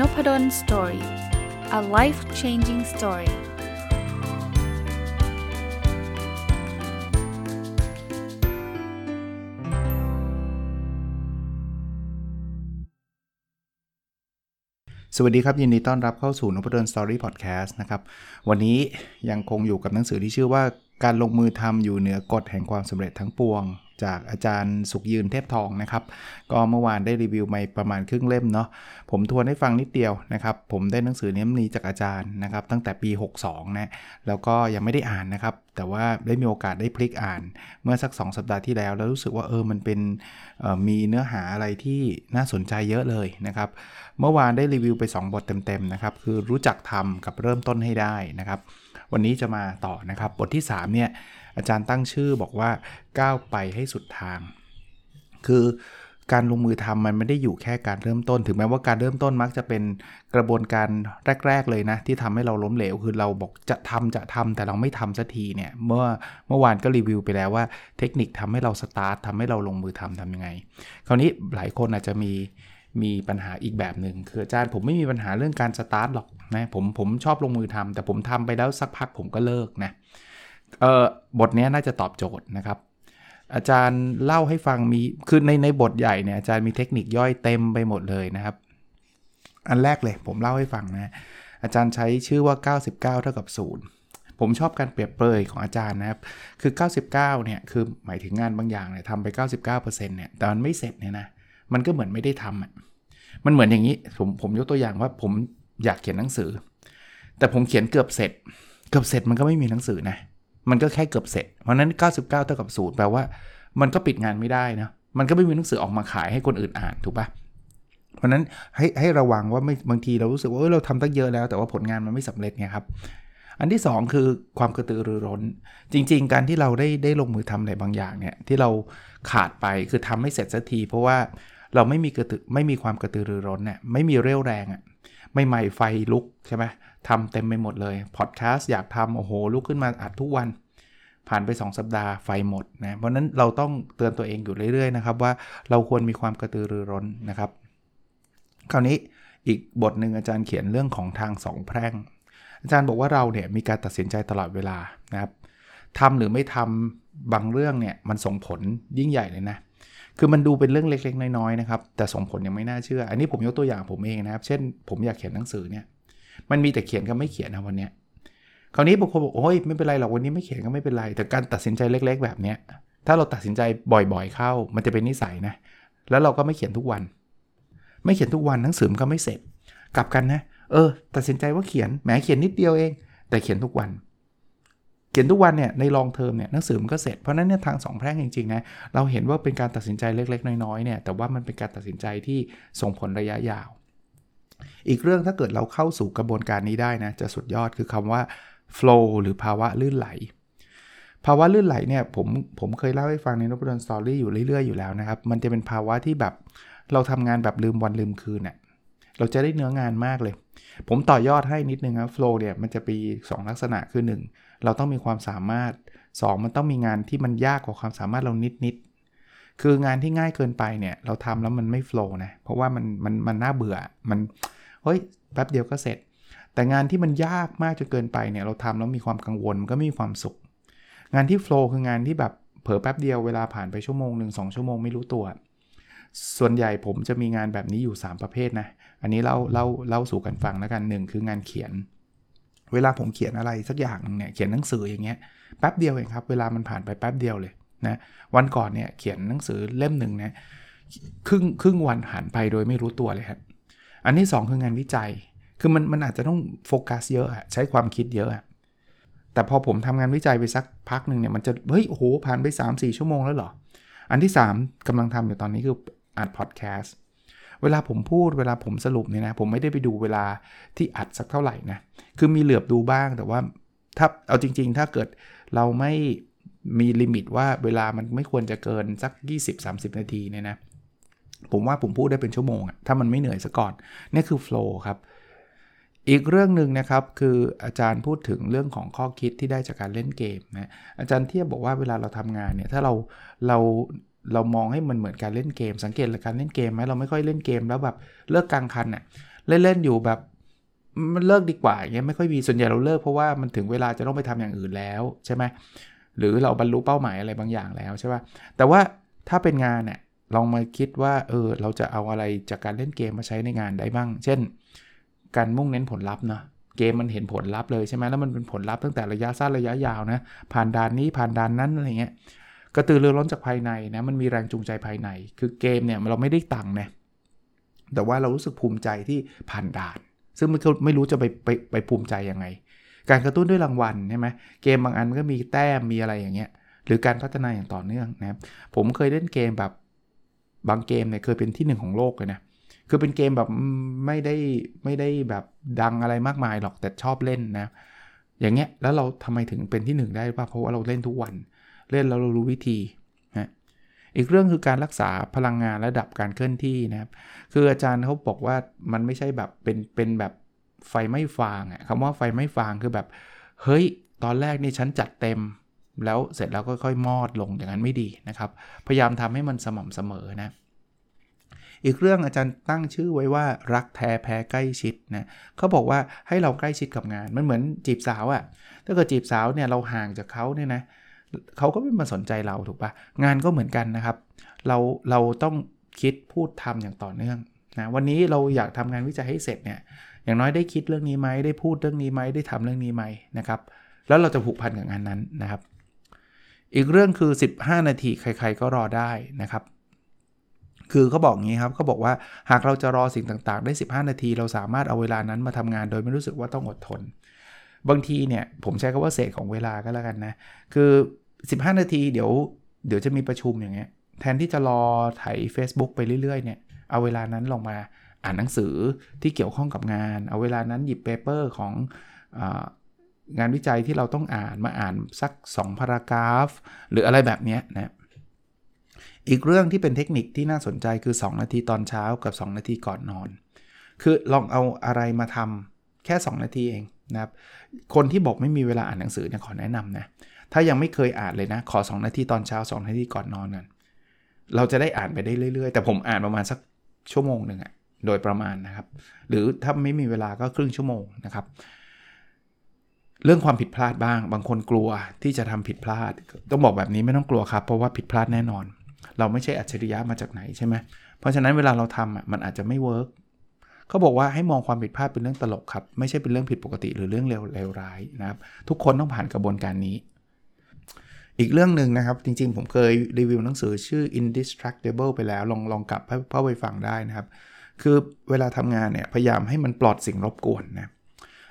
Nopadol Story a life changing story สวัสดีครับ ยินดีต้อนรับเข้าสู่นพดล story podcast นะครับ วันนี้ยังคงอยู่กับหนังสือที่ชื่อว่าการลงมือทำอยู่เหนือกฎแห่งความสำเร็จทั้งปวง จากอาจารย์สุขยืนเทพทองนะครับ ก็เมื่อวานได้รีวิวมาประมาณครึ่งเล่มเนาะผมทวนให้ฟังนิดเดียวนะครับ ผมได้หนังสือนี้มีจากอาจารย์นะครับ ตั้งแต่ปี 62 นะ แล้วก็ยังไม่ได้อ่านนะครับ แต่ว่าได้มีโอกาสได้พลิกอ่าน เมื่อสัก 2 สัปดาห์ที่แล้ว แล้วรู้สึกว่าเออมันเป็นมีเนื้อหาอะไรที่น่าสนใจเยอะเลยนะครับ เมื่อวานได้รีวิวไป 2 บทเต็มๆนะครับคือรู้จักทำกับเริ่มต้นให้ได้นะครับ วันนี้จะมาต่อนะครับ บทที่3เนี่ยอาจารย์ตั้งชื่อบอกว่าก้าวไปให้สุดทาง คือการลงมือทำมันไม่ได้อยู่แค่การเริ่มต้น ถึงแม้ว่าการเริ่มต้นมักจะเป็นกระบวนการแรก ๆ เลยนะ ที่ทำให้เราล้มเหลว คือเราบอกจะทำจะทำแต่เราไม่ทำสักทีเนี่ย เมื่อเมื่อวานก็รีวิวไปแล้วว่าเทคนิคทำให้เราสตาร์ททำให้เราลงมือทำทำยังไง คราวนี้หลายคนอาจจะมี มีปัญหาอีกแบบหนึ่งคืออาจารย์ผมไม่มีปัญหาเรื่องการสตาร์ทหรอกนะผมผมชอบลงมือทำแต่ผมทำไปแล้วสักพักผมก็เลิกนะเออบทนี้น่าจะตอบโจทย์นะครับ อาจารย์เล่าให้ฟังมีคือในในบทใหญ่เนี่ยอาจารย์มีเทคนิคย่อยเต็มไปหมดเลยนะครับ อันแรกเลยผมเล่าให้ฟังนะอาจารย์ใช้ชื่อว่า 99 เท่ากับ0ผมชอบการเปรียบเปรยของอาจารย์นะครับ คือ 99 เนี่ย คือหมายถึงงานบางอย่างเนี่ยทำไป 99%เนี่ย แต่มันไม่เสร็จเนี่ยนะ มันก็เหมือนไม่ได้ทำอะมันเหมือนอย่างนี้ผมผมยกตัวอย่างว่าผมอยากเขียนหนังสือ แต่ผมเขียนเกือบเสร็จ เกือบเสร็จมันก็ไม่มีหนังสือนะมันก็แค่เกือบเสร็จ เพราะนั้น 99 เท่ากับศูนย์แปลว่า มันก็ปิดงานไม่ได้นะมันก็ไม่มีหนังสือออกมาขายให้คนอื่นอ่านถูกปะเพราะนั้นให้ให้ระวังว่าไม่บางทีเรารู้สึกว่าเเราทำตั้งเยอะแล้ว แต่ว่าผลงานมันไม่สำเร็จไงครับ อันที่ 2 คือความกระตือรือร้น จริง ๆ การที่เราได้ได้ลงมือทำอะไรบางอย่างเนี่ยที่เราขาดไปคือทำไม่เสร็จสักที เพราะว่า เราไม่มีกระตือไม่มีความกระตือรือร้นเนี่ยไม่มีเรี่ยวแรงอะ่ะไม่ใหม่ไฟลุกใช่ไหมทำเต็มไปหมดเลยพอดแคสต์อยากทำโอ้โหลุกขึ้นมาอัดทุกวันผ่านไป 2 สัปดาห์ไฟหมดนะเพราะนั้นเราต้องเตือนตัวเองอยู่เรื่อยๆนะครับว่าเราควรมีความกระตือรือร้นนะครับ คราวนี้อีกบทหนึ่งอาจารย์เขียนเรื่องของทางสองแพร่ง อาจารย์บอกว่าเราเนี่ยมีการตัดสินใจตลอดเวลานะครับทำหรือไม่ทำบางเรื่องเนี่ยมันส่งผลยิ่งใหญ่เลยนะ คือมันดูเป็นเรื่องเล็กๆ น้อยๆนะครับ แต่ส่งผลยังไม่น่าเชื่อ อันนี้ผมยกตัวอย่างผมเองนะครับ เช่น ผมอยากเขียนหนังสือเนี่ย มันมีแต่เขียนกับไม่เขียนนะวันนี้คราวนี้บางคนบอกโอ้ยไม่เป็นไรหรอกวันนี้ไม่เขียนก็ไม่เป็นไร แต่การตัดสินใจเล็ก ๆ แบบเนี้ย ถ้าเราตัดสินใจบ่อยๆ เข้า มันจะเป็นนิสัยนะ แล้วเราก็ไม่เขียนทุกวัน ไม่เขียนทุกวันหนังสือมันก็ไม่เสร็จ กลับกันนะ เออ ตัดสินใจว่าเขียน แหมเขียนนิดเดียวเอง แต่เขียนทุกวัน ขียนทุกวันเนี่ยในลองเทอมเนี่ยหนังสือมันก็เสร็จ เพราะนั้นเนี่ยทางสองแพร่งจริงๆนะเราเห็นว่าเป็นการตัดสินใจเล็กๆ น้อยๆเนี่ยแต่ว่ามันเป็นการตัดสินใจที่ส่งผลระยะยาว อีกเรื่องถ้าเกิดเราเข้าสู่กระบวนการนี้ได้นะจะสุดยอดคือคำว่า flow หรือภาวะลื่นไหล ภาวะลื่นไหลเนี่ยผมผมเคยเล่าให้ฟังในนบดอนสตอรี่อยู่เรื่อยๆอยู่แล้วนะครับมันจะเป็นภาวะที่แบบเราทำงานแบบลืมวันลืมคืนเนะ่ยเราจะได้เนื้องานมากเลย ผมต่อยอดให้นิดนึงครับ flow เนี่ยมันจะมี2ลักษณะคือ 1 เราต้องมีความสามารถ 2 มันต้องมีงานที่มันยากกว่าความสามารถเรานิดนิดคืองานที่ง่ายเกินไปเนี่ยเราทำแล้วมันไม่โฟล์นะเพราะว่ามันมันมันน่าเบื่อมันเฮ้ยแป๊บเดียวก็เสร็จ แต่งานที่มันยากมากจนเกินไปเนี่ยเราทำแล้วมีความกังวลมันก็ไมีความสุข งานที่โฟล์คืองานที่แบบเผลอแป๊บเดียวเวลาผ่านไปชั่วโมงหนึ่งสชั่วโมงไม่รู้ตัว ส่วนใหญ่ผมจะมีงานแบบนี้อยู่ 3 ประเภทนะ อันนี้เล่าเล่าเล่าสู่กันฟังแล้วกันหนึ่งคืองานเขียน เวลาผมเขียนอะไรสักอย่างเนี่ยเขียนหนังสืออย่างเงี้ยแป๊บเดียวเองครับ เวลามันผ่านไปแป๊บเดียวเลยนะวันก่อนเนี่ยเขียนหนังสือเล่มหนึ่งนะครึ่งครึ่งวันผ่านไปโดยไม่รู้ตัวเลยครับอันที่ 2 คืองานวิจัย คือมันมันอาจจะต้องโฟกัสเยอะอะใช้ความคิดเยอะอะแต่พอผมทำงานวิจัยไปสักพักหนึ่งเนี่ยมันจะเฮ้ยโอ้โหผ่านไป 3-4 ชั่วโมงแล้วเหรอ อันที่ 3กำลังทำอยู่ตอนนี้คืออัดพอดแคสต์ เวลาผมพูดเวลาผมสรุปเนี่ยนะผมไม่ได้ไปดูเวลาที่อัดสักเท่าไหร่นะคือมีเหลือบดูบ้างแต่ว่าถ้าเอาจริง ๆ ถ้าเกิดเราไม่มี limit ว่าเวลามันไม่ควรจะเกินสัก 20-30 นาทีเนี่ยนะผมว่าผมพูดได้เป็นชั่วโมงถ้ามันไม่เหนื่อยซะก่อนนี่คือ flow ครับอีกเรื่องหนึ่งนะครับคืออาจารย์พูดถึงเรื่องของข้อคิดที่ได้จากการเล่นเกมนะอาจารย์เทียบบอกว่าเวลาเราทำงานเนี่ยถ้าเราเรา เรามองให้มันเหมือนการเล่นเกม สังเกตเลยการเล่นเกมไหมเราไม่ค่อยเล่นเกมแล้วแบบเลิกกลางคันเน่ยเล่นๆอยู่แบบมันเลิกดีกว่าอย่างเงี้ยไม่ค่อยมีส่วนใหญ่เราเลิกเพราะว่ามันถึงเวลาจะต้องไปทำอย่างอื่นแล้วใช่ไหมหรือเราบรรลุเป้าหมายอะไรบางอย่างแล้วใช่ป่ะแต่ว่าถ้าเป็นงานเนี่ยลองมาคิดว่าเออเราจะเอาอะไรจากการเล่นเกมมาใช้ในงานได้บ้าง เช่น การมุ่งเน้นผลลัพธ์เนาะเกมมันเห็นผลลัพธ์เลยใช่ไหมแล้วมันเป็นผลลัพธ์ตั้งแต่ระยะสั้นระยะยาวนะผ่านด่านนี้ผ่านด่านนั้นอะไรเงี้ย กระตือรือร้นจากภายในนะมันมีแรงจูงใจภายใน คือเกมเนี่ยเราไม่ได้ตังค์นะแต่ว่าเรารู้สึกภูมิใจที่ผ่านด่าน ซึ่งมันไม่รู้จะไปไปไปภูมิใจยังไง การกระตุ้นด้วยรางวัลใช่ไหมเกมบางอันก็มีแต้มมีอะไรอย่างเงี้ยหรือการพัฒนาอย่างต่อเนื่องนะครับผมเคยเล่นเกมแบบบางเกมเนี่ยเคยเป็นที่หนึ่งของโลกเลยนะคือเป็นเกมแบบไม่ได้ไม่ได้แบบดังอะไรมากมายหรอกแต่ชอบเล่นนะอย่างเงี้ยแล้วเราทำไมถึงเป็นที่ 1 ได้ป่ะเพราะว่าเราเล่นทุกวัน เล่นแล้วเรารู้วิธีนะอีกเรื่องคือการรักษาพลังงานระดับการเคลื่อนที่นะครับ คืออาจารย์เขาบอกว่ามันไม่ใช่แบบเป็นเป็นแบบไฟไม่ฟางอะคำว่าไฟไม่ฟางคือแบบ เฮ้ย ตอนแรกนี่ฉันจัดเต็ม แล้วเสร็จแล้วก็ค่อยมอดลงอย่างนั้นไม่ดีนะครับ พยายามทำให้มันสม่ำเสมอนะอีกเรื่องอาจารย์ตั้งชื่อไว้ว่ารักแท้แพ้ใกล้ชิดนะเขาบอกว่าให้เราใกล้ชิดกับงานมันเหมือนจีบสาวอะ่ะถ้าเกิดจีบสาวเนี่ยเราห่างจากเขาเนี่ยนะ เขาก็ไม่มาสนใจเราถูกปะงานก็เหมือนกันนะครับ เราเราต้องคิดพูดทำอย่างต่อเนื่องนะวันนี้เราอยากทำงานวิจัยให้เสร็จเนี่ยอย่างน้อยได้คิดเรื่องนี้ไหมได้พูดเรื่องนี้ไหมได้ทำเรื่องนี้ไหมนะครับ แล้วเราจะผูกพันกับงานนั้นนะครับ อีกเรื่องคือ 15 นาทีใคร ๆ ก็รอได้นะครับ คือเขาบอกงี้ครับเขาบอกว่าหากเราจะรอสิ่งต่างๆ ได้ 15 นาที เราสามารถเอาเวลานั้นมาทำงานโดยไม่รู้สึกว่าต้องอดทน บางทีเนี่ยผมใช้คำว่าเศษของเวลาก็แล้วกันนะ คือ 15 นาทีเดี๋ยวเดี๋ยวจะมีประชุมอย่างเงี้ยแทนที่จะรอไถ Facebook ไปเรื่อยๆเนี่ยเอาเวลานั้นลงมาอ่านหนังสือที่เกี่ยวข้องกับงาน เอาเวลานั้นหยิบเปเปอร์ของงานวิจัยที่เราต้องอ่านมาอ่านสัก 2 พารากราฟ หรืออะไรแบบนี้นะอีกเรื่องที่เป็นเทคนิคที่น่าสนใจคือ 2 นาทีตอนเช้ากับ 2 นาทีก่อนนอน คือลองเอาอะไรมาทำแค่ 2 นาทีเอง นะครับคนที่บอกไม่มีเวลาอ่านหนังสือเนี่ยขอแนะนำนะถ้ายังไม่เคยอ่านเลยนะ ขอ 2 นาทีตอนเช้า 2 นาทีก่อนนอนกันเราจะได้อ่านไปได้เรื่อยๆ แต่ผมอ่านประมาณสักชั่วโมงหนึ่งอะโดยประมาณนะครับ หรือถ้าไม่มีเวลาก็ครึ่งชั่วโมงนะครับ เรื่องความผิดพลาดบ้าง บางคนกลัวที่จะทำผิดพลาด ต้องบอกแบบนี้ไม่ต้องกลัวครับ เพราะว่าผิดพลาดแน่นอน เราไม่ใช่อัจฉริยะมาจากไหนใช่ไหมเพราะฉะนั้นเวลาเราทำอะมันอาจจะไม่เวิร์ก เขาบอกว่าให้มองความผิดพลาดเป็นเรื่องตลกครับ ไม่ใช่เป็นเรื่องผิดปกติหรือเรื่องเลวร้ายนะครับ ทุกคนต้องผ่านกระบวนการนี้ อีกเรื่องหนึ่งนะครับ จริงๆ ผมเคยรีวิวหนังสือชื่อ Indistractable ไปแล้ว ลองลองกลับเข้าไปฟังได้นะครับ คือเวลาทำงานเนี่ยพยายามให้มันปลอดสิ่งรบกวนนะ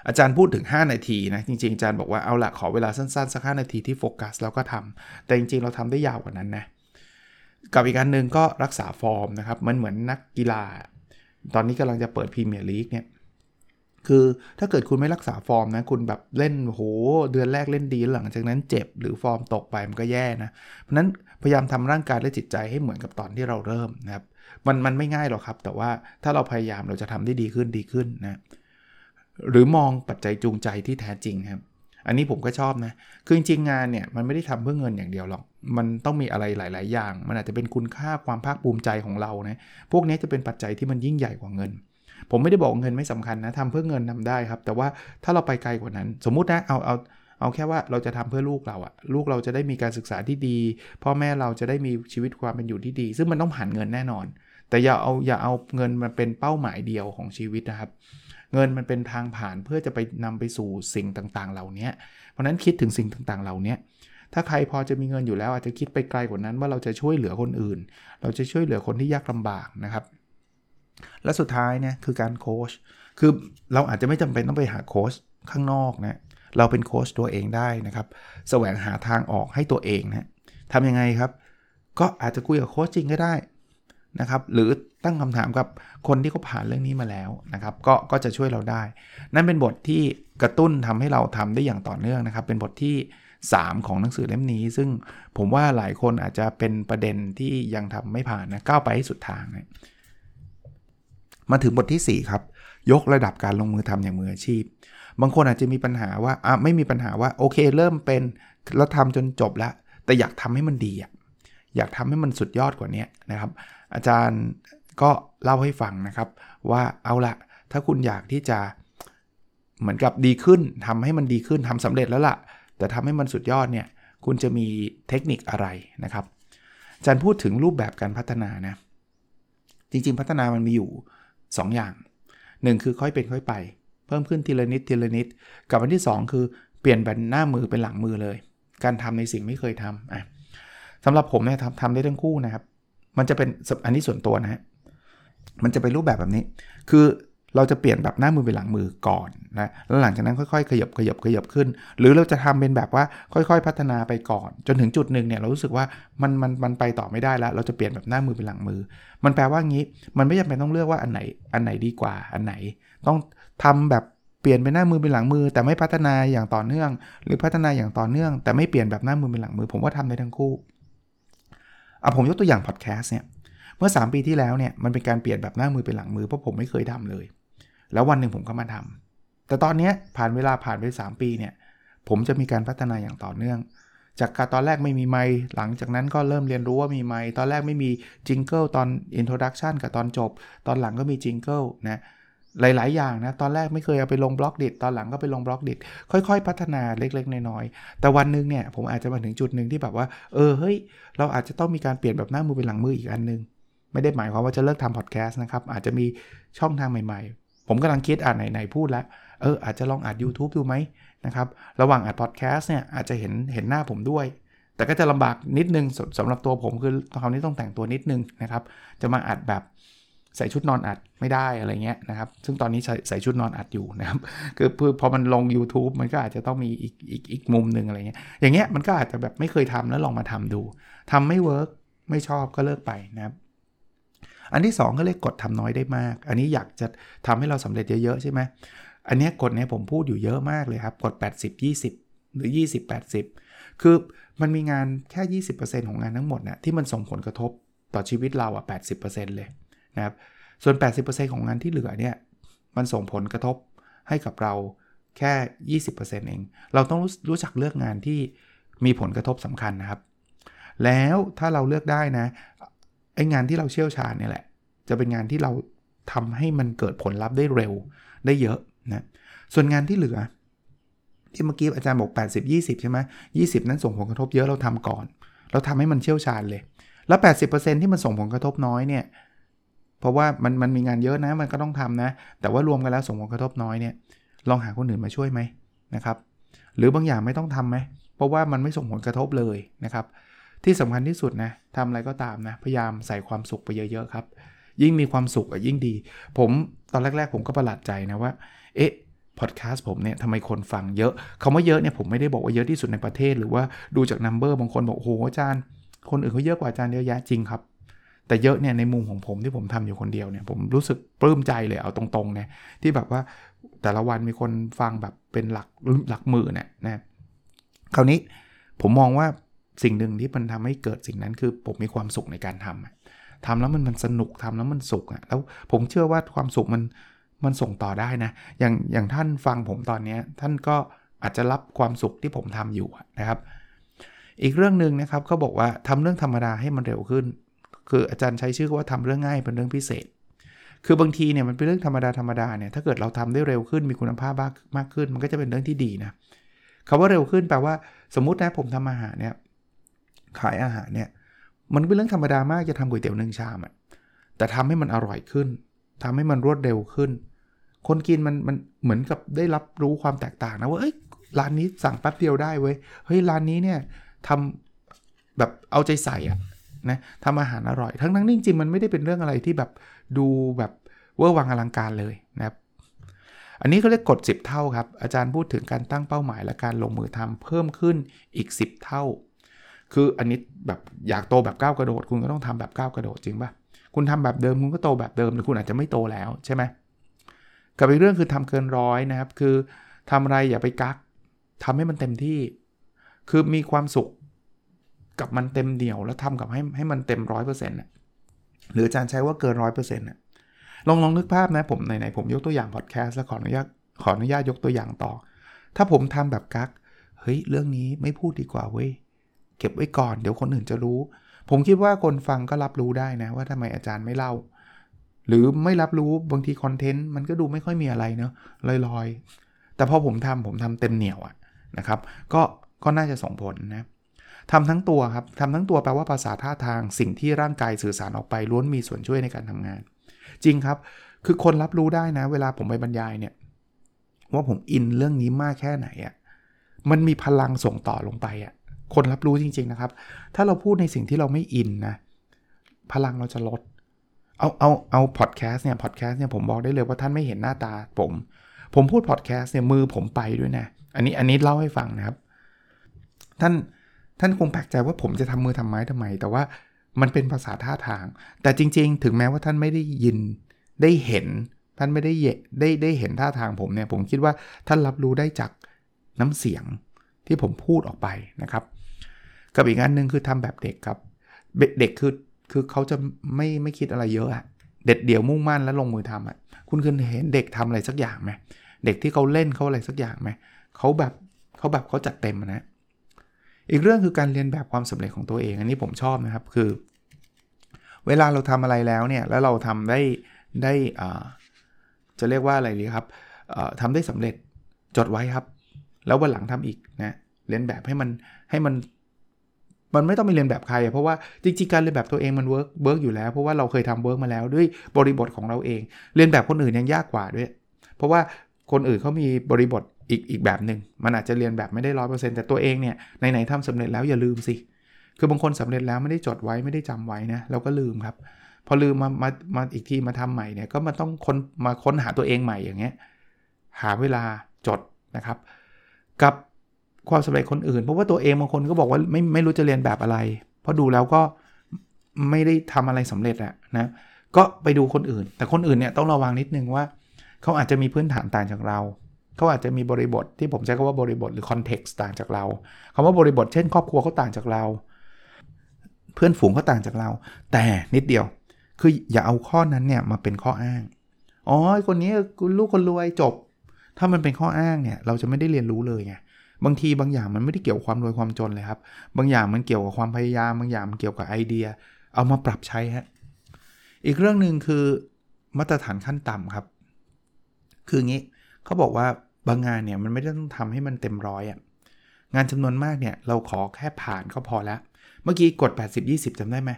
อาจารย์พูดถึง 5 นาทีนะ จริงๆ อาจารย์บอกว่าเอาละขอเวลาสั้นๆ สัก 5 นาทีที่โฟกัสแล้วก็ทำแต่จริงๆ เราทำได้ยาวกว่านั้นนะ กับอีกอันหนึ่งก็รักษาฟอร์มนะครับ มันเหมือนนักกีฬา ตอนนี้กำลังจะเปิดพรีเมียร์ลีกเนี่ยคือถ้าเกิดคุณไม่รักษาฟอร์มนะ คุณแบบเล่นโหเดือนแรกเล่นดีหลังจากนั้นเจ็บหรือฟอร์มตกไปมันก็แย่นะ เพราะนั้นพยายามทำร่างกายและจิตใจให้เหมือนกับตอนที่เราเริ่มนะครับมันมันไม่ง่ายหรอกครับ แต่ว่าถ้าเราพยายามเราจะทำได้ดีขึ้นดีขึ้นนะหรือมองปัจจัยจูงใจที่แท้จริงครับ อันนี้ผมก็ชอบนะ คือจริงๆงานเนี่ยมันไม่ได้ทำเพื่อเงินอย่างเดียวหรอก มันต้องมีอะไรหลาย ๆ อย่าง มันอาจจะเป็นคุณค่าความภาคภูมิใจของเรานะพวกนี้จะเป็นปัจจัยที่มันยิ่งใหญ่กว่าเงิน ผมไม่ได้บอกเงินไม่สำคัญนะทำเพื่อเงินทาได้ครับ แต่ว่าถ้าเราไปไกลกว่านั้น สมมุตินะเอาเอาเอาแค่ว่าเราจะทำเพื่อลูกเราอะลูกเราจะได้มีการศึกษาที่ดี พ่อแม่เราจะได้มีชีวิตความเป็นอยู่ที่ดี ซึ่งมันต้องผ่านเงินแน่นอน แต่อย่าเอาอย่าเอาเงินมาเป็นเป้าหมายเดียวของชีวิตนะครับ เงินมันเป็นทางผ่านเพื่อจะไปนำไปสู่สิ่งต่างๆ เหล่านี้เพราะนั้นคิดถึงสิ่งต่างๆ เหล่านี้ ถ้าใครพอจะมีเงินอยู่แล้วอาจจะคิดไปไกลกว่านั้นว่าเราจะช่วยเหลือคนอื่น เราจะช่วยเหลือคนที่ยากลำบากนะครับ และสุดท้ายเนี่ยคือการโค้ชคือเราอาจจะไม่จำเป็นต้องไปหาโค้ชข้างนอกนะเราเป็นโค้ชตัวเองได้นะครับแสวงหาทางออกให้ตัวเองนะทำยังไงครับ ก็อาจจะคุยกับโค้ชจริงก็ได้นะครับหรือตั้งคำถามกับคนที่เขาผ่านเรื่องนี้มาแล้วนะครับก็ก็จะช่วยเราได้ นั่นเป็นบทที่กระตุ้นทำให้เราทำได้อย่างต่อเนื่องนะครับ เป็นบทที่ 3 ของหนังสือเล่มนี้ ซึ่งผมว่าหลายคนอาจจะเป็นประเด็นที่ยังทำไม่ผ่านนะก้าวไปให้สุดทางนะมาถึงบทที่ 4 ครับ ยกระดับการลงมือทำอย่างมืออาชีพ บางคนอาจจะมีปัญหาว่าอะไม่มีปัญหาว่าโอเคเริ่มเป็นแล้วทำจนจบแล้ว แต่อยากทำให้มันดีอะอยากทำให้มันสุดยอดกว่านี้นะครับ อาจารย์ก็เล่าให้ฟังนะครับ ว่าเอาละถ้าคุณอยากที่จะเหมือนกับดีขึ้นทำให้มันดีขึ้นทำสำเร็จแล้วละ่ะ แต่ทำให้มันสุดยอดเนี่ยคุณจะมีเทคนิคอะไรนะครับอาจารย์พูดถึงรูปแบบการพัฒนานะจริงๆ พัฒนามันมีอยู่ 2 อย่าง 1 คือค่อยเป็นค่อยไป เพิ่มขึ้นทีละนิดทีละนิด กับอันที่ 2 คือเปลี่ยนแบนหน้ามือเป็นหลังมือเลย การทำในสิ่งไม่เคยทำอะสำหรับผมเนี่ยทำทำได้ทั้งคู่นะครับ มันจะเป็นอันนี้ส่วนตัวนะฮะมันจะเป็นรูปแบบแบบนี้ คือ เราจะเปลี่ยนแบบหน้ามือเป็นหลังมือก่อนนะแล้วหลังจากนั้นค่อยๆ ขยับขยับขยับขึ้น หรือเราจะทำเป็นแบบว่าค่อยๆ พัฒนาไปก่อน จนถึงจุดหนึ่งเนี่ยเรารู้สึกว่ามันมันมันไปต่อไม่ได้แล้ว เราจะเปลี่ยนแบบหน้ามือเป็นหลังมือ มันแปลว่างี้มันไม่จำเป็นต้องเลือกว่าอันไหนอันไหนดีกว่าอันไหน ต้องทำแบบเปลี่ยนเป็นหน้ามือเป็นหลังมือ แต่ไม่พัฒนาอย่างต่อเนื่อง หรือพัฒนาอย่างต่อเนื่อง แต่ไม่เปลี่ยนแบบหน้ามือเป็นหลังมือ ผมว่าทำได้ทั้งคู่อะผมยกตัวอย่างพอดแคสต์เนี่ยเมื่อ 3 ปีที่แล้วเนี่ยมันเป็นการเปลี่ยนแบบหน้ามือเป็นหลังมือเพราะผมไม่เคยทำเลย แล้ววันหนึ่งผมก็มาทำแต่ตอนนี้ผ่านเวลาผ่านไป 3 ปีเนี่ยผมจะมีการพัฒนาอย่างต่อเนื่อง จากการตอนแรกไม่มีไมค์หลังจากนั้นก็เริ่มเรียนรู้ว่ามีไมค์ตอนแรกไม่มี jingle ตอน introduction กับตอนจบ ตอนหลังก็มี jingle นะหลาย ๆ อย่างนะ ตอนแรกไม่เคยเอาไปลง Blockdit ตอนหลังก็ไปลง Blockdit ค่อย ๆ พัฒนาเล็ก ๆ น้อย ๆ แต่วันนึงเนี่ย ผมอาจจะมาถึงจุดหนึ่งที่แบบว่า เออ เฮ้ย เราอาจจะต้องมีการเปลี่ยนแบบหน้ามือเป็นหลังมืออีกอันนึง ไม่ได้หมายความว่าจะเลิกทำพอดแคสต์นะครับ อาจจะมีช่องทางใหม่ ๆ ผมกำลังคิดอ่านไหนๆพูดแล้ว เอออาจจะลองอัด YouTube ดูไหมนะครับ ระหว่างอัดพอดแคสต์เนี่ยอาจจะเห็นเห็นหน้าผมด้วย แต่ก็จะลำบากนิดนึงสสำหรับตัวผมคือคราวนี้ต้องแต่งตัวนิดนึงนะครับ จะมาอัดแบบใส่ชุดนอนอัดไม่ได้อะไรเงี้ยนะครับ ซึ่งตอนนี้ใส่ใส่ชุดนอนอัดอยู่นะครับ คือพอมันลง YouTube มันก็อาจจะต้องมีอีกอีกอีกมุมหนึ่งอะไรเงี้ย อย่างเงี้ยมันก็อาจจะแบบไม่เคยทำแล้วลองมาทำดูทำไม่เวิร์กไม่ชอบก็เลิกไปนะครับ อันที่ 2 ก็เรียกกดทำน้อยได้มาก อันนี้อยากจะทำให้เราสำเร็จเยอะๆใช่ไหมอันนี้กฎเนี้ยผมพูดอยู่เยอะมากเลยครับ กด 80 20 หรือ 20 80 คือมันมีงานแค่ 20%ของงานทั้งหมดนะ่ะที่มันส่งผลกระทบต่อชีวิตเราอะ 80%เลยนะครับ ส่วน 80%ของงานที่เหลือเนี่ยมันส่งผลกระทบให้กับเราแค่ 20%เอง เราต้องรู้จักเลือกงานที่มีผลกระทบสำคัญนะครับ แล้วถ้าเราเลือกได้นะ ไอ้งานที่เราเชี่ยวชาญเนี่ยแหละ จะเป็นงานที่เราทำให้มันเกิดผลลัพธ์ได้เร็วได้เยอะนะส่วนงานที่เหลือ ที่เมื่อกี้อาจารย์บอก 80 20 ใช่ไหม20นั้นส่งผลกระทบเยอะเราทำก่อน เราทำให้มันเชี่ยวชาญเลย แล้ว 80%ที่มันส่งผลกระทบน้อยเนี่ยเพราะว่ามันมันมีงานเยอะนะมันก็ต้องทำนะ แต่ว่ารวมกันแล้วส่งผลกระทบน้อยเนี่ยลองหาคนอื่นมาช่วยไหมนะครับ หรือบางอย่างไม่ต้องทำไหมเพราะว่ามันไม่ส่งผลกระทบเลยนะครับ ที่สำคัญที่สุดนะทำอะไรก็ตามนะ พยายามใส่ความสุขไปเยอะๆครับ ยิ่งมีความสุขยิ่งดี ผมตอนแรก ๆ ผมก็ประหลาดใจนะว่า เอ๊ะพอดแคสต์ผมเนี่ยทำไมคนฟังเยอะคาว่าเยอะเนี่ยผมไม่ได้บอกว่าเยอะที่สุดในประเทศ หรือว่าดูจากนัมเบอร์บางคนบอกโอ้โหอาจารย์ คนอื่นเขาเยอะกว่าอาจารย์เยอะแยะจริงครับ แต่เยอะเนี่ยในมุมของผมที่ผมทำอยู่คนเดียวเนี่ยผมรู้สึกปลื้มใจเลยเอาตรงๆเนี่ยที่แบบว่าแต่ละวันมีคนฟังแบบเป็นหลักหลักหมื่นเนี่ยนะคราวนี้ผมมองว่า สิ่งหนึ่งที่มันทำให้เกิดสิ่งนั้นคือผมมีความสุขในการทำทำแล้วมันมันสนุกทำแล้วมันสุขอะแล้วผมเชื่อว่าความสุขมันมันส่งต่อได้นะ อย่างอย่างท่านฟังผมตอนนี้ท่านก็อาจจะรับความสุขที่ผมทำอยู่นะครับ อีกเรื่องหนึ่งนะครับเขาบอกว่าทำเรื่องธรรมดาให้มันเร็วขึ้น คืออาจารย์ใช้ชื่อว่าทำเรื่องง่ายเป็นเรื่องพิเศษ คือบางทีเนี่ยมันเป็นเรื่องธรรมดาธรรมดาเนี่ยถ้าเกิดเราทำได้เร็วขึ้นมีคุณภาพมากมากขึ้น มันก็จะเป็นเรื่องที่ดีนะคาว่าเร็วขึ้นแปลว่าสมมตินะผมทำอาหารเนี่ย ขายอาหารเนี่ย มันเป็นเรื่องธรรมดามากจะทำก๋วยเตี๋ยวหนึ่งชามอะแต่ทำให้มันอร่อยขึ้นทำให้มันรวดเร็วขึ้น คนกินมันมันเหมือนกับได้รับรู้ความแตกต่างนะว่าเอ้ยร้านนี้สั่งแป๊บเดียวได้เว้ยเฮ้ยร้านนี้เนี่ยทำแบบเอาใจใส่อะนะทำอาหารอร่อย ทั้งนั้นจริงๆมันไม่ได้เป็นเรื่องอะไรที่แบบดูแบบเวอร์วังอลังการเลยนะครับอันนี้เขาเรียกกด 10 เท่าครับ อาจารย์พูดถึงการตั้งเป้าหมายและการลงมือทำเพิ่มขึ้นอีก 10 เท่า คืออันนี้แบบอยากโตแบบก้าวกระโดด คุณก็ต้องทำแบบก้าวกระโดดจริงปะคุณทำแบบเดิมคุณก็โตแบบเดิมหรือคุณอาจจะไม่โตแล้วใช่ไหมกับอีกเรื่องคือทำเกินร้อยนะครับ คือทำอะไรอย่าไปกักทำให้มันเต็มที่ คือมีความสุขกับมันเต็มเดี่ยวแล้วทำกับให้ให้มันเต็มร้อยเปอร์เซ็นต์หรืออาจารย์ใช้ว่าเกินร้อยเปอร์เซ็นต์ลองลองนึกภาพนะผมไหนๆผมยกตัวอย่างพอดแคสต์แล้วขออนุญาตขออนุญาตยกตัวอย่างต่อ ถ้าผมทำแบบกักเฮ้ยเรื่องนี้ไม่พูดดีกว่าเว้ย เก็บไว้ก่อน เดี๋ยวคนอื่นจะรู้ ผมคิดว่าคนฟังก็รับรู้ได้นะ ว่าทำไมอาจารย์ไม่เล่า หรือไม่รับรู้บางทีคอนเทนต์มันก็ดูไม่ค่อยมีอะไรเนาะลอยๆ แต่พอผมทำผมทำเต็มเหนียวอะนะครับ ก็ก็น่าจะส่งผลนะทำทั้งตัวครับทำทั้งตัวแปลว่าภาษาท่าทางสิ่งที่ร่างกายสื่อสารออกไปล้วนมีส่วนช่วยในการทำงาน จริงครับคือคนรับรู้ได้นะ เวลาผมไปบรรยายเนี่ยว่าผมอินเรื่องนี้มากแค่ไหนอะ่ะมันมีพลังส่งต่อลงไปอะ่ะ คนรับรู้จริง ๆ นะครับ ถ้าเราพูดในสิ่งที่เราไม่อินนะ พลังเราจะลด เอาเอาเอาพอดแคสต์เนี่ยพอดแคสต์เนี่ยผมบอกได้เลยว่าท่านไม่เห็นหน้าตาผม ผมพูดพอดแคสต์เนี่ยมือผมไปด้วยนะ อันนี้อันนี้เล่าให้ฟังนะครับ ท่านท่านคงแปลกใจว่าผมจะทำมือทำไม้ทำไม แต่ว่ามันเป็นภาษาท่าทาง แต่จริง ๆ ถึงแม้ว่าท่านไม่ได้ยินได้เห็นท่านไม่ได้ได้ได้เห็นท่าทางผมเนี่ย ผมคิดว่าท่านรับรู้ได้จากน้ำเสียงที่ผมพูดออกไปนะครับ กับอีกอันหนึ่งคือทำแบบเด็กครับ เด็กคือคือเขาจะไม่ไม่คิดอะไรเยอะอะเด็ดเดี่ยวมุ่งมั่นแล้วลงมือทำอะคุณเคยเห็นเด็กทำอะไรสักอย่างไหมเด็กที่เขาเล่นเขาอะไรสักอย่างไหมเขาแบบเขาแบบเขาจัดเต็มนะ อีกเรื่องคือการเรียนแบบความสำเร็จของตัวเอง อันนี้ผมชอบนะครับคือ เวลาเราทำอะไรแล้วเนี่ยแล้วเราทำได้ได้อ่าจะเรียกว่าอะไรดีครับทำได้สำเร็จจดไว้ครับ แล้ววันหลังทำอีกนะเลียนแบบให้มันให้มัน มันไม่ต้องไปเลียนแบบใคร เพราะว่าจริงๆการเลียนแบบตัวเองมัน work work อยู่แล้ว เพราะว่าเราเคยทำ work มาแล้วด้วยบริบทของเราเอง เลียนแบบคนอื่นยังยากกว่าด้วย เพราะว่าคนอื่นเขามีบริบทอีกอีกแบบหนึ่งมันอาจจะเลียนแบบไม่ได้ร้อยเปอร์เซ็นต์แต่ตัวเองเนี่ยไหนๆทำสำเร็จแล้วอย่าลืมสิคือบางคนสำเร็จแล้วไม่ได้จดไว้ไม่ได้จำไว้นะเราก็ลืมครับ พอลืมมามามาอีกทีมาทำใหม่เนี่ยก็มาต้องค้นมาค้นหาตัวเองใหม่อย่างเงี้ยหาเวลาจดนะครับ กับ ความสำเร็จคนอื่น เพราะว่าตัวเองบางคนก็บอกว่าไม่ไม่รู้จะเรียนแบบอะไร เพราะดูแล้วก็ไม่ได้ทำอะไรสำเร็จอะนะก็ไปดูคนอื่น แต่คนอื่นเนี่ยต้องระวังนิดนึงว่า เขาอาจจะมีพื้นฐานต่างจากเราเขาอาจจะมีบริบทที่ผมใช้คำว่าบริบทหรือคอนเท็กซ์ต่างจากเราคำว่าบริบทเช่น ครอบครัวเขาต่างจากเรา เพื่อนฝูงเขาต่างจากเรา แต่นิดเดียว คืออย่าเอาข้อนั้นเนี่ยมาเป็นข้ออ้างอ๋อคนนี้ลูกคนรวยจบ ถ้ามันเป็นข้ออ้างเนี่ย เราจะไม่ได้เรียนรู้เลยไง บางทีบางอย่างมันไม่ได้เกี่ยวกับความรวยความจนเลยครับ บางอย่างมันเกี่ยวกับความพยายาม บางอย่างมันเกี่ยวกับไอเดีย เอามาปรับใช้ฮะ อีกเรื่องหนึ่งคือมาตรฐานขั้นต่ำครับ คืองี้เขาบอกว่าบางงานเนี่ยมันไม่ได้ต้องทำให้มันเต็มร้อยอะ่ะงานจำนวนมากเนี่ยเราขอแค่ผ่านก็พอแล้ว เมื่อกี้กด 80 20จำได้ไหม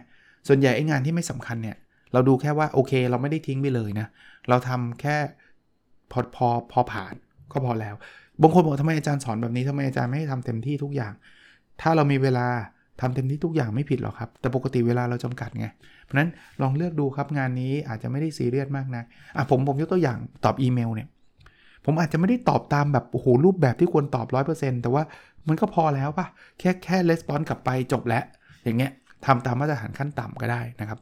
ส่วนใหญ่ไอ้งานที่ไม่สำคัญเนี่ยเราดูแค่ว่าโอเค เราไม่ได้ทิ้งไปเลยนะ เราทำแค่พอพอพอผ่านก็พอแล้ว บางคนบอกทำไมอาจารย์สอนแบบนี้ทำไมอาจารย์ไม่ให้ทำเต็มที่ทุกอย่าง ถ้าเรามีเวลาทำเต็มที่ทุกอย่างไม่ผิดหรอกครับ แต่ปกติเวลาเราจำกัดไง เพราะนั้นลองเลือกดูครับงานนี้อาจจะไม่ได้ซีเรียสมากนะอะผมผมยกตัวอย่างตอบอีเมลเนี่ย ผมอาจจะไม่ได้ตอบตามแบบโอ้โหรูปแบบที่ควรตอบ 100%แต่ว่ามันก็พอแล้วปะแค่แค่レスปอนกลับไปจบแล้ว อย่างเงี้ยทำตามมาตรฐานขั้นต่ำก็ได้นะครับ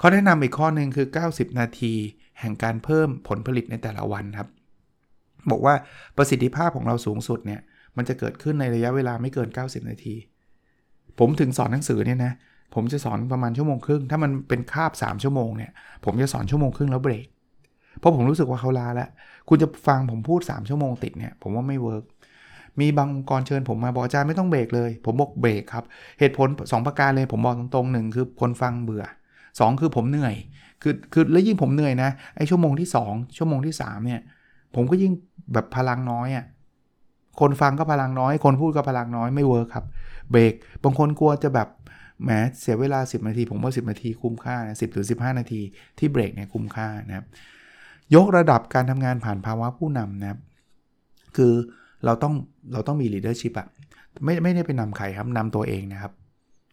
ข้อแนะนำอีกข้อหนึ่งคือ 90 นาที แห่งการเพิ่มผลผลิตในแต่ละวันครับ บอกว่าประสิทธิภาพของเราสูงสุดเนี่ย มันจะเกิดขึ้นในระยะเวลาไม่เกิน 90 นาที ผมถึงสอนหนังสือเนี่ยนะผมจะสอนประมาณชั่วโมงครึ่ง ถ้ามันเป็นคาบ 3 ชั่วโมงเนี่ย ผมจะสอนชั่วโมงครึ่งแล้วเบรก เพราะผมรู้สึกว่าเขาล้าแล้ว คุณจะฟังผมพูด 3 ชั่วโมงติดเนี่ย ผมว่าไม่ work มีบางองค์กรเชิญผมมาบอกอาจารย์ไม่ต้องเบรกเลย ผมบอกเบรกครับ เหตุผล 2 ประการเลย ผมบอกตรงๆหนึ่งคือคนฟังเบื่อ 2 คือผมเหนื่อย คือ คือ แล้วยิ่งผมเหนื่อยนะ ไอ้ชั่วโมงที่ 2 ชั่วโมงที่ 3 เนี่ย ผมก็ยิ่งแบบพลังน้อยอะ่ะคนฟังก็พลังน้อย คนพูดก็พลังน้อยไม่ work ครับ เบรกบางคนกลัวจะแบบแหมเสียเวลา 10 นาที ผมว่า 10 นาทีคุ้มค่านะสิบหรือ15นาทีที่เบรกเนี่ยคุ้มค่านะครับยกระดับการทำงานผ่านภาวะผู้นำนะครับ คือเราต้องเราต้องมี leadership อะไม่ไม่ได้ไปนำใครครับนำตัวเองนะครับ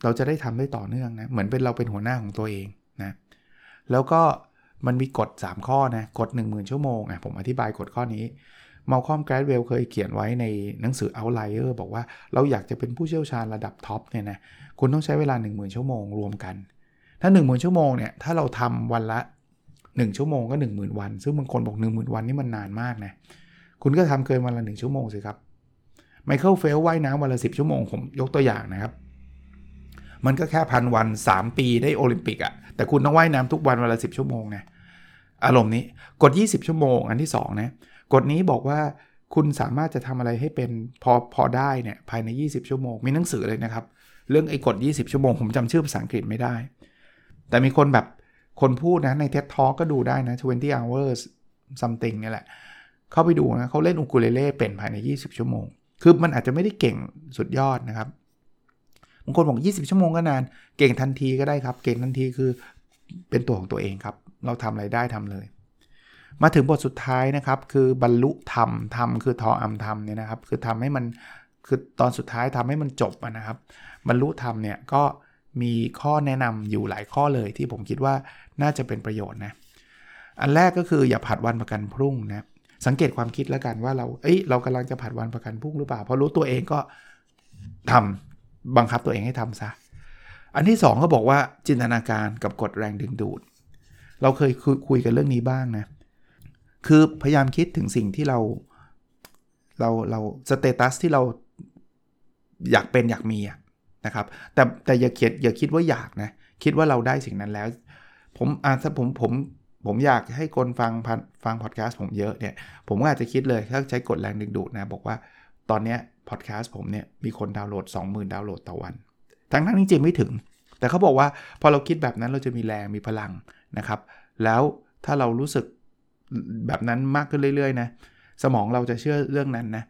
เราจะได้ทำได้ต่อเนื่องนะเหมือนเป็นเราเป็นหัวหน้าของตัวเองนะแล้วก็ มันมีกฎ 3 ข้อนะกฎ10,000 ชั่วโมงอะผมอธิบายกฎข้อนี้มาคอมแกรดเวลเคยเขียนไว้ในหนังสือ Outliers บอกว่าเราอยากจะเป็นผู้เชี่ยวชาญระดับท็อปเนี่ยนะคุณต้องใช้เวลา 10,000 ชั่วโมงรวมกัน ถ้า 10,000 ชั่วโมงเนี่ยถ้าเราทำวันละ 1 ชั่วโมงก็ 10,000 วัน ซึ่งบางคนบอก 10,000 วันนี่มันนานมากนะคุณก็ทำเกินวันละ 1 ชั่วโมงสิครับ Michael Phelps ว่ายน้ำวันละ 10 ชั่วโมงผมยกตัวอย่างนะครับ มันก็แค่พันวัน 3 ปีได้โอลิมปิกอะแต่คุณต้องว่ายน้ำทุกวันวันละ 10 ชั่วโมงนะ อารมณ์นี้กด 20 ชั่วโมงอันที่2นะกฎนี้บอกว่าคุณสามารถจะทำอะไรให้เป็นพอพอได้เนี่ยภายใน 20 ชั่วโมง มีหนังสือเลยนะครับ เรื่องไอ้กฎ 20 ชั่วโมง ผมจำชื่อภาษาอังกฤษไม่ได้ แต่มีคนแบบคนพูดนะ ใน TED Talk ก็ดูได้นะ 20 hours something นี่แหละ เข้าไปดูนะเขาเล่นอุคูเลเล่เป็นภายใน 20 ชั่วโมง คือมันอาจจะไม่ได้เก่งสุดยอดนะครับบางคนบอก 20 ชั่วโมงก็นาน เก่งทันทีก็ได้ครับ เก่งทันทีคือเป็นตัวของตัวเองครับ เราทำอะไรได้ทำเลย มาถึงบทสุดท้ายนะครับคือบรรลุธรรมธรรมคือทออัมธรรมเนี่ยนะครับคือทำให้มันคือตอนสุดท้ายทำให้มันจบนะครับบรรลุธรรมเนี่ยก็มีข้อแนะนำอยู่หลายข้อเลยที่ผมคิดว่าน่าจะเป็นประโยชน์นะอันแรกก็คืออย่าผัดวันประกันพรุ่งนะสังเกตความคิดแล้วกันว่าเรา เอ้ย เรากำลังจะผัดวันประกันพรุ่งหรือเปล่าพอรู้ตัวเองก็ทบังคับตัวเองให้ทำซะ อันที่2ก็บอกว่าจินตนาการกับกฎแรงดึงดูด เราเคยคุยกันเรื่องนี้บ้างนะ คือพยายามคิดถึงสิ่งที่เรา เราเรา status ที่เราอยากเป็นอยากมีนะครับ แต่แต่อย่าเขียนอย่าคิดว่าอยากนะ คิดว่าเราได้สิ่งนั้นแล้ว ผมอ่าถ้าผมผมผมอยากให้คนฟังฟังพอดแคสต์ผมเยอะเนี่ย ผมก็อาจจะคิดเลยถ้าใช้กฎแรงดึงดูดนะ บอกว่าตอนนี้พอดแคสต์ผมเนี่ยมีคนดาวน์โหลด 20,000 ดาวน์โหลดต่อวัน ทั้งนั้นจริงไม่ถึง แต่เขาบอกว่าพอเราคิดแบบนั้นเราจะมีแรงมีพลังนะครับ แล้วถ้าเรารู้สึกแบบนั้นมากขึ้นเรื่อยๆนะสมองเราจะเชื่อเรื่องนั้นนะ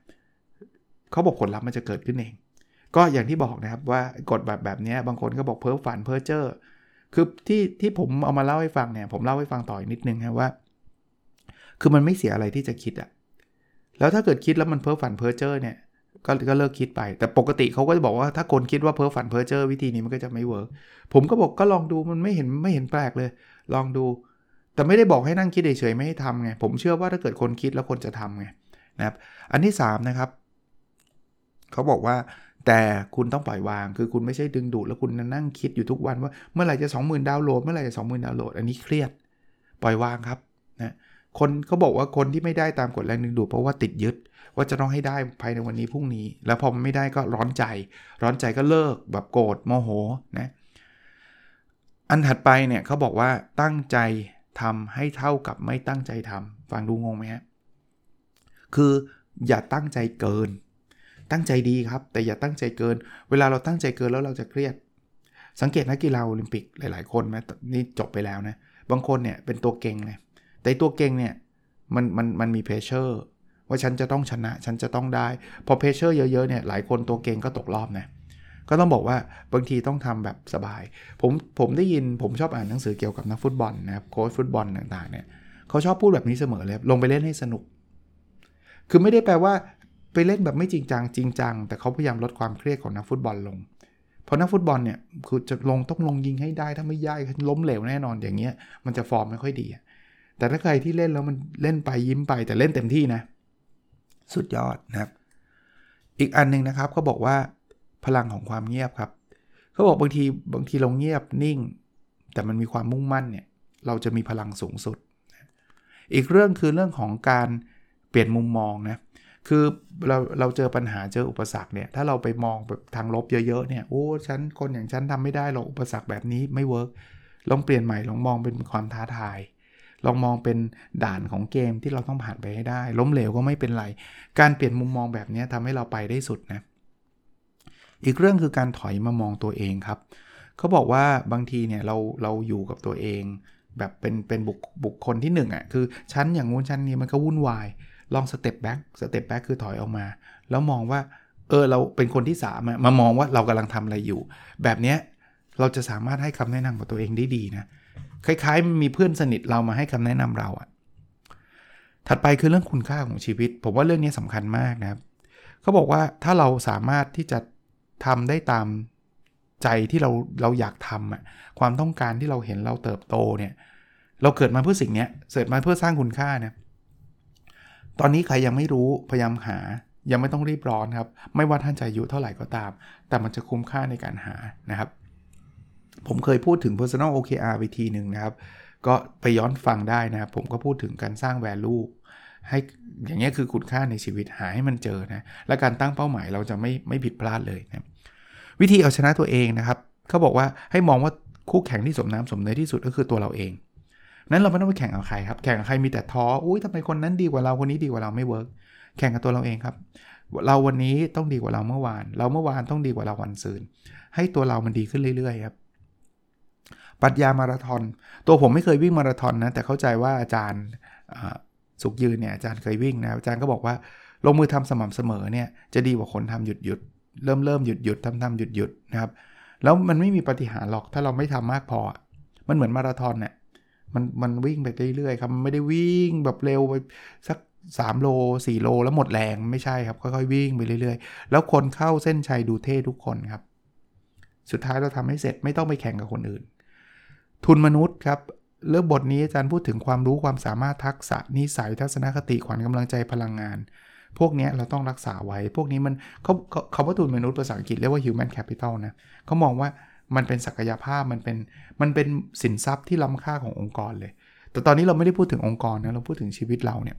เขาบอกผลลัพธ์มันจะเกิดขึ้นเอง ก็อย่างที่บอกนะครับว่ากฎแบบแบบนี้บางคนก็บอกเพ้อฝันเพ้อเจ้อคือที่ที่ผมเอามาเล่าให้ฟังเนี่ยผมเล่าให้ฟังต่ออีกนิดนึงนะว่า คือมันไม่เสียอะไรที่จะคิดอะแล้วถ้าเกิดคิดแล้วมันเพ้อฝันเพ้อเจ้อเนี่ย ก็ก็เลิกคิดไป แต่ปกติเขาก็จะบอกว่าถ้าคนคิดว่าเพ้อฝันเพ้อเจ้อวิธีนี้มันก็จะไม่ work ผมก็บอกก็ลองดูมันไม่เห็นไม่เห็นแปลกเลย ลองดู แต่ไม่ได้บอกให้นั่งคิดเฉยๆไม่ให้ทำไงผมเชื่อว่าถ้าเกิดคนคิดแล้วคนจะทำไงนะครับอันที่3นะครับเขาบอกว่าแต่คุณต้องปล่อยวาง คือคุณไม่ใช่ดึงดูดแล้วคุณนั่งคิดอยู่ทุกวันว่าเมื่อไหร่จะ 20,000 ดาวน์โหลดเมื่อไหร่จะ20,000 ดาวน์โหลด อันนี้เครียด ปล่อยวางครับนะ คนเขาบอกว่าคนที่ไม่ได้ตามกฎแรงดึงดูดเพราะว่าติดยึด ว่าจะต้องให้ได้ภายในวันนี้พรุ่งนี้ แล้วพอมันไม่ได้ก็ร้อนใจ ร้อนใจก็เลิกแบบโกรธโมโหนะอันถัดไปเนี่ยเขาบอกว่าตั้งใจทำให้เท่ากับไม่ตั้งใจทำฟังดูงงไหมฮะคืออย่าตั้งใจเกิน ตั้งใจดีครับ แต่อย่าตั้งใจเกิน เวลาเราตั้งใจเกินแล้วเราจะเครียด สังเกตนักกีฬาโอลิมปิกหลาย ๆ คนไหมนี่จบไปแล้วนะบางคนเนี่ยเป็นตัวเก่งเลย แต่ตัวเก่งเนี่ยมันมันมันมี pressure ว่าฉันจะต้องชนะฉันจะต้องได้ พอ pressure เยอะๆเนี่ยหลายคนตัวเก่งก็ตกรอบนะก็ต้องบอกว่าบางทีต้องทำแบบสบาย ผมผมได้ยินผมชอบอ่านหนังสือเกี่ยวกับนักฟุตบอลนะครับโค้ชฟุตบอลต่างๆเนี่ยเขาชอบพูดแบบนี้เสมอเลยลงไปเล่นให้สนุก คือไม่ได้แปลว่าไปเล่นแบบไม่จริงจังจริงจังแต่เขาพยายามลดความเครียดของนักฟุตบอลลงเพราะนักฟุตบอลเนี่ยคือจะลงต้องลงยิงให้ได้ถ้าไม่ย่ายล้มเหลวแน่นอนอย่างเงี้ยมันจะฟอร์มไม่ค่อยดี แต่ถ้าใครที่เล่นแล้วมันเล่นไปยิ้มไปแต่เล่นเต็มที่นะ สุดยอดนะครับ อีกอันนึงนะครับเขาบอกว่าพลังของความเงียบครับเขาบอกบางทีบางทีเราเงียบนิ่ง แต่มันมีความมุ่งมั่นเนี่ยเราจะมีพลังสูงสุด อีกเรื่องคือเรื่องของการเปลี่ยนมุมมองนะคือเราเราเจอปัญหาเจออุปสรรคเนี่ยถ้าเราไปมองแบบทางลบเยอะๆเนี่ยโอ้ฉันคนอย่างฉันทำไม่ได้หรอกอุปสรรคแบบนี้ไม่เวิร์กลองเปลี่ยนใหม่ลองมองเป็นความท้าทาย ลองมองเป็นด่านของเกมที่เราต้องผ่านไปให้ได้ ล้มเหลวก็ไม่เป็นไร การเปลี่ยนมุมมองแบบนี้ทำให้เราไปได้สุดนะอีกเรื่องคือการถอยมามองตัวเองครับเขาบอกว่าบางทีเนี่ยเราเราอยู่กับตัวเอง แบบเป็นเป็นบุคบุคคลที่1อะคือชั้นอย่างงู้นชั้นนี้มันก็วุ่นวายลอง step back step back คือถอยออกมา แล้วมองว่าเออเราเป็นคนที่3มามองว่าเรากำลังทำอะไรอยู่ แบบเนี้ยเราจะสามารถให้คำแนะนำกับตัวเองได้ดีนะ คล้ายๆ มีเพื่อนสนิทเรามาให้คำแนะนำเราอะถัดไปคือเรื่องคุณค่าของชีวิต ผมว่าเรื่องนี้สำคัญมากนะครับเขาบอกว่าถ้าเราสามารถที่จะทำได้ตามใจที่เราเราอยากทำอะความต้องการที่เราเห็นเราเติบโตเนี่ยเราเกิดมาเพื่อสิ่งนี้เกิดมาเพื่อสร้างคุณค่าเนี่ยตอนนี้ใครยังไม่รู้พยายามหายังไม่ต้องรีบร้อนครับ ไม่ว่าท่านจะอายุเท่าไหร่ก็ตาม แต่มันจะคุ้มค่าในการหานะครับ ผมเคยพูดถึง personal OKR ไปทีหนึ่งนะครับ ก็ไปย้อนฟังได้นะครับ ผมก็พูดถึงการสร้าง value ให้อย่างเงี้คือคุณค่าในชีวิตหาให้มันเจอนะ และการตั้งเป้าหมายเราจะไม่ไม่ผิดพลาดเลยนะวิธีเอาชนะตัวเองนะครับเขาบอกว่าให้มองว่าคู่แข่งที่สมน้ำสมเนื้อที่สุดก็คือตัวเราเอง นั้นเราไม่ต้องไปแข่งกับใครครับ แข่งกับใครมีแต่ท้อ อุ้ยทำไมคนนั้นดีกว่าเรา คนนี้ดีกว่าเราไม่เวิร์กแข่งกับตัวเราเองครับ เราวันนี้ต้องดีกว่าเราเมื่อวาน เราเมื่อวานต้องดีกว่าเราวันซืน ให้ตัวเรามันดีขึ้นเรื่อยๆครับ ปรัชญามาราธอน ตัวผมไม่เคยวิ่งมาราธอนนะ แต่เข้าใจว่าอาจารย์สุกยืนเนี่ยอาจารย์เคยวิ่งนะ อาจารย์ก็บอกว่าลงมือทำสม่ำเสมอเนี่ยจะดีกว่าคนทำหยุดหยุดเริ่มเริ่มหยุดหยุดทำทำหยุดหยุดนะครับ แล้วมันไม่มีปฏิหารหรอกถ้าเราไม่ทำมากพอ มันเหมือนมาราธอนเนี่ยมันมันวิ่งไปเรื่อยๆครับมันไม่ได้วิ่งแบบเร็วไปสัก3โล4โลแล้วหมดแรงไม่ใช่ครับค่อยๆวิ่งไปเรื่อยๆ แล้วคนเข้าเส้นชัยดูเท่ทุกคนครับ สุดท้ายเราทำให้เสร็จไม่ต้องไปแข่งกับคนอื่น ทุนมนุษย์ครับเรื่องบทนี้อาจารย์พูดถึงความรู้ความสามารถทักษะนิสัยทัศนคติขวัญกำลังใจพลังงาน พวกนี้เราต้องรักษาไว้ พวกนี้มันเขาเขาว่าทุนมนุษย์ภาษาอังกฤษเรียกว่า human capital นะเขามองว่ามันเป็นศักยภาพมันเป็นมันเป็นสินทรัพย์ที่ล้ำค่าขององค์กรเลย แต่ตอนนี้เราไม่ได้พูดถึงองค์กรนะเราพูดถึงชีวิตเราเนี่ย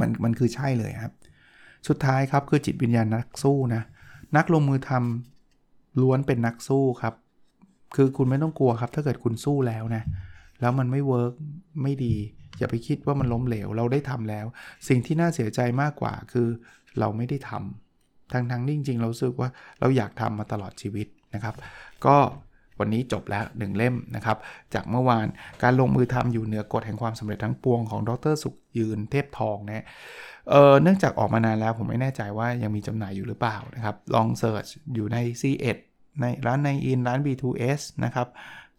มันมันคือใช่เลยครับ สุดท้ายครับคือจิตวิญญาณนักสู้นะนักลงมือทำล้วนเป็นนักสู้ครับ คือคุณไม่ต้องกลัวครับ ถ้าเกิดคุณสู้แล้วนะ แล้วมันไม่เวิร์กไม่ดี อย่าไปคิดว่ามันล้มเหลว เราได้ทำแล้ว สิ่งที่น่าเสียใจมากกว่าคือเราไม่ได้ทำทั้งทั้งจริงๆ เราสึกว่าเราอยากทำมาตลอดชีวิตนะครับ ก็วันนี้จบแล้ว 1 เล่มนะครับ จากเมื่อวานการลงมือทำอยู่เหนือกฎแห่งความสำเร็จทั้งปวงของดรสุขยืนเทพทองนะเเนื่องจากออกมานานแล้วผมไม่แน่ใจว่ายังมีจำหน่ายอยู่หรือเปล่านะครับ ลองเสิร์ชอยู่ใน C1 ในร้านในอินร้าน B2S นะครับ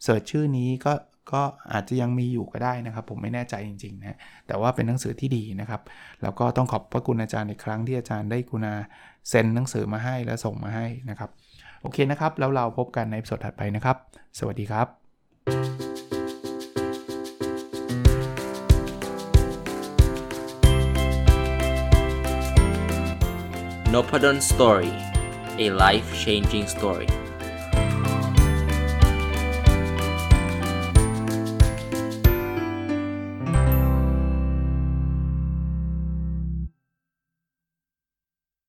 เสิร์ชชื่อนี้ก็ก็อาจจะยังมีอยู่ก็ได้นะครับ ผมไม่แน่ใจจริงๆนะแต่ว่าเป็นหนังสือที่ดีนะครับ แล้วก็ต้องขอบพระคุณอาจารย์ในครั้งที่อาจารย์ได้กุณาเซ็นหนังสือมาให้และส่งมาให้นะครับ โอเคนะครับ แล้วเราพบกันในสดถัดไปนะครับ สวัสดีครับ n o p a d o n Story a life changing story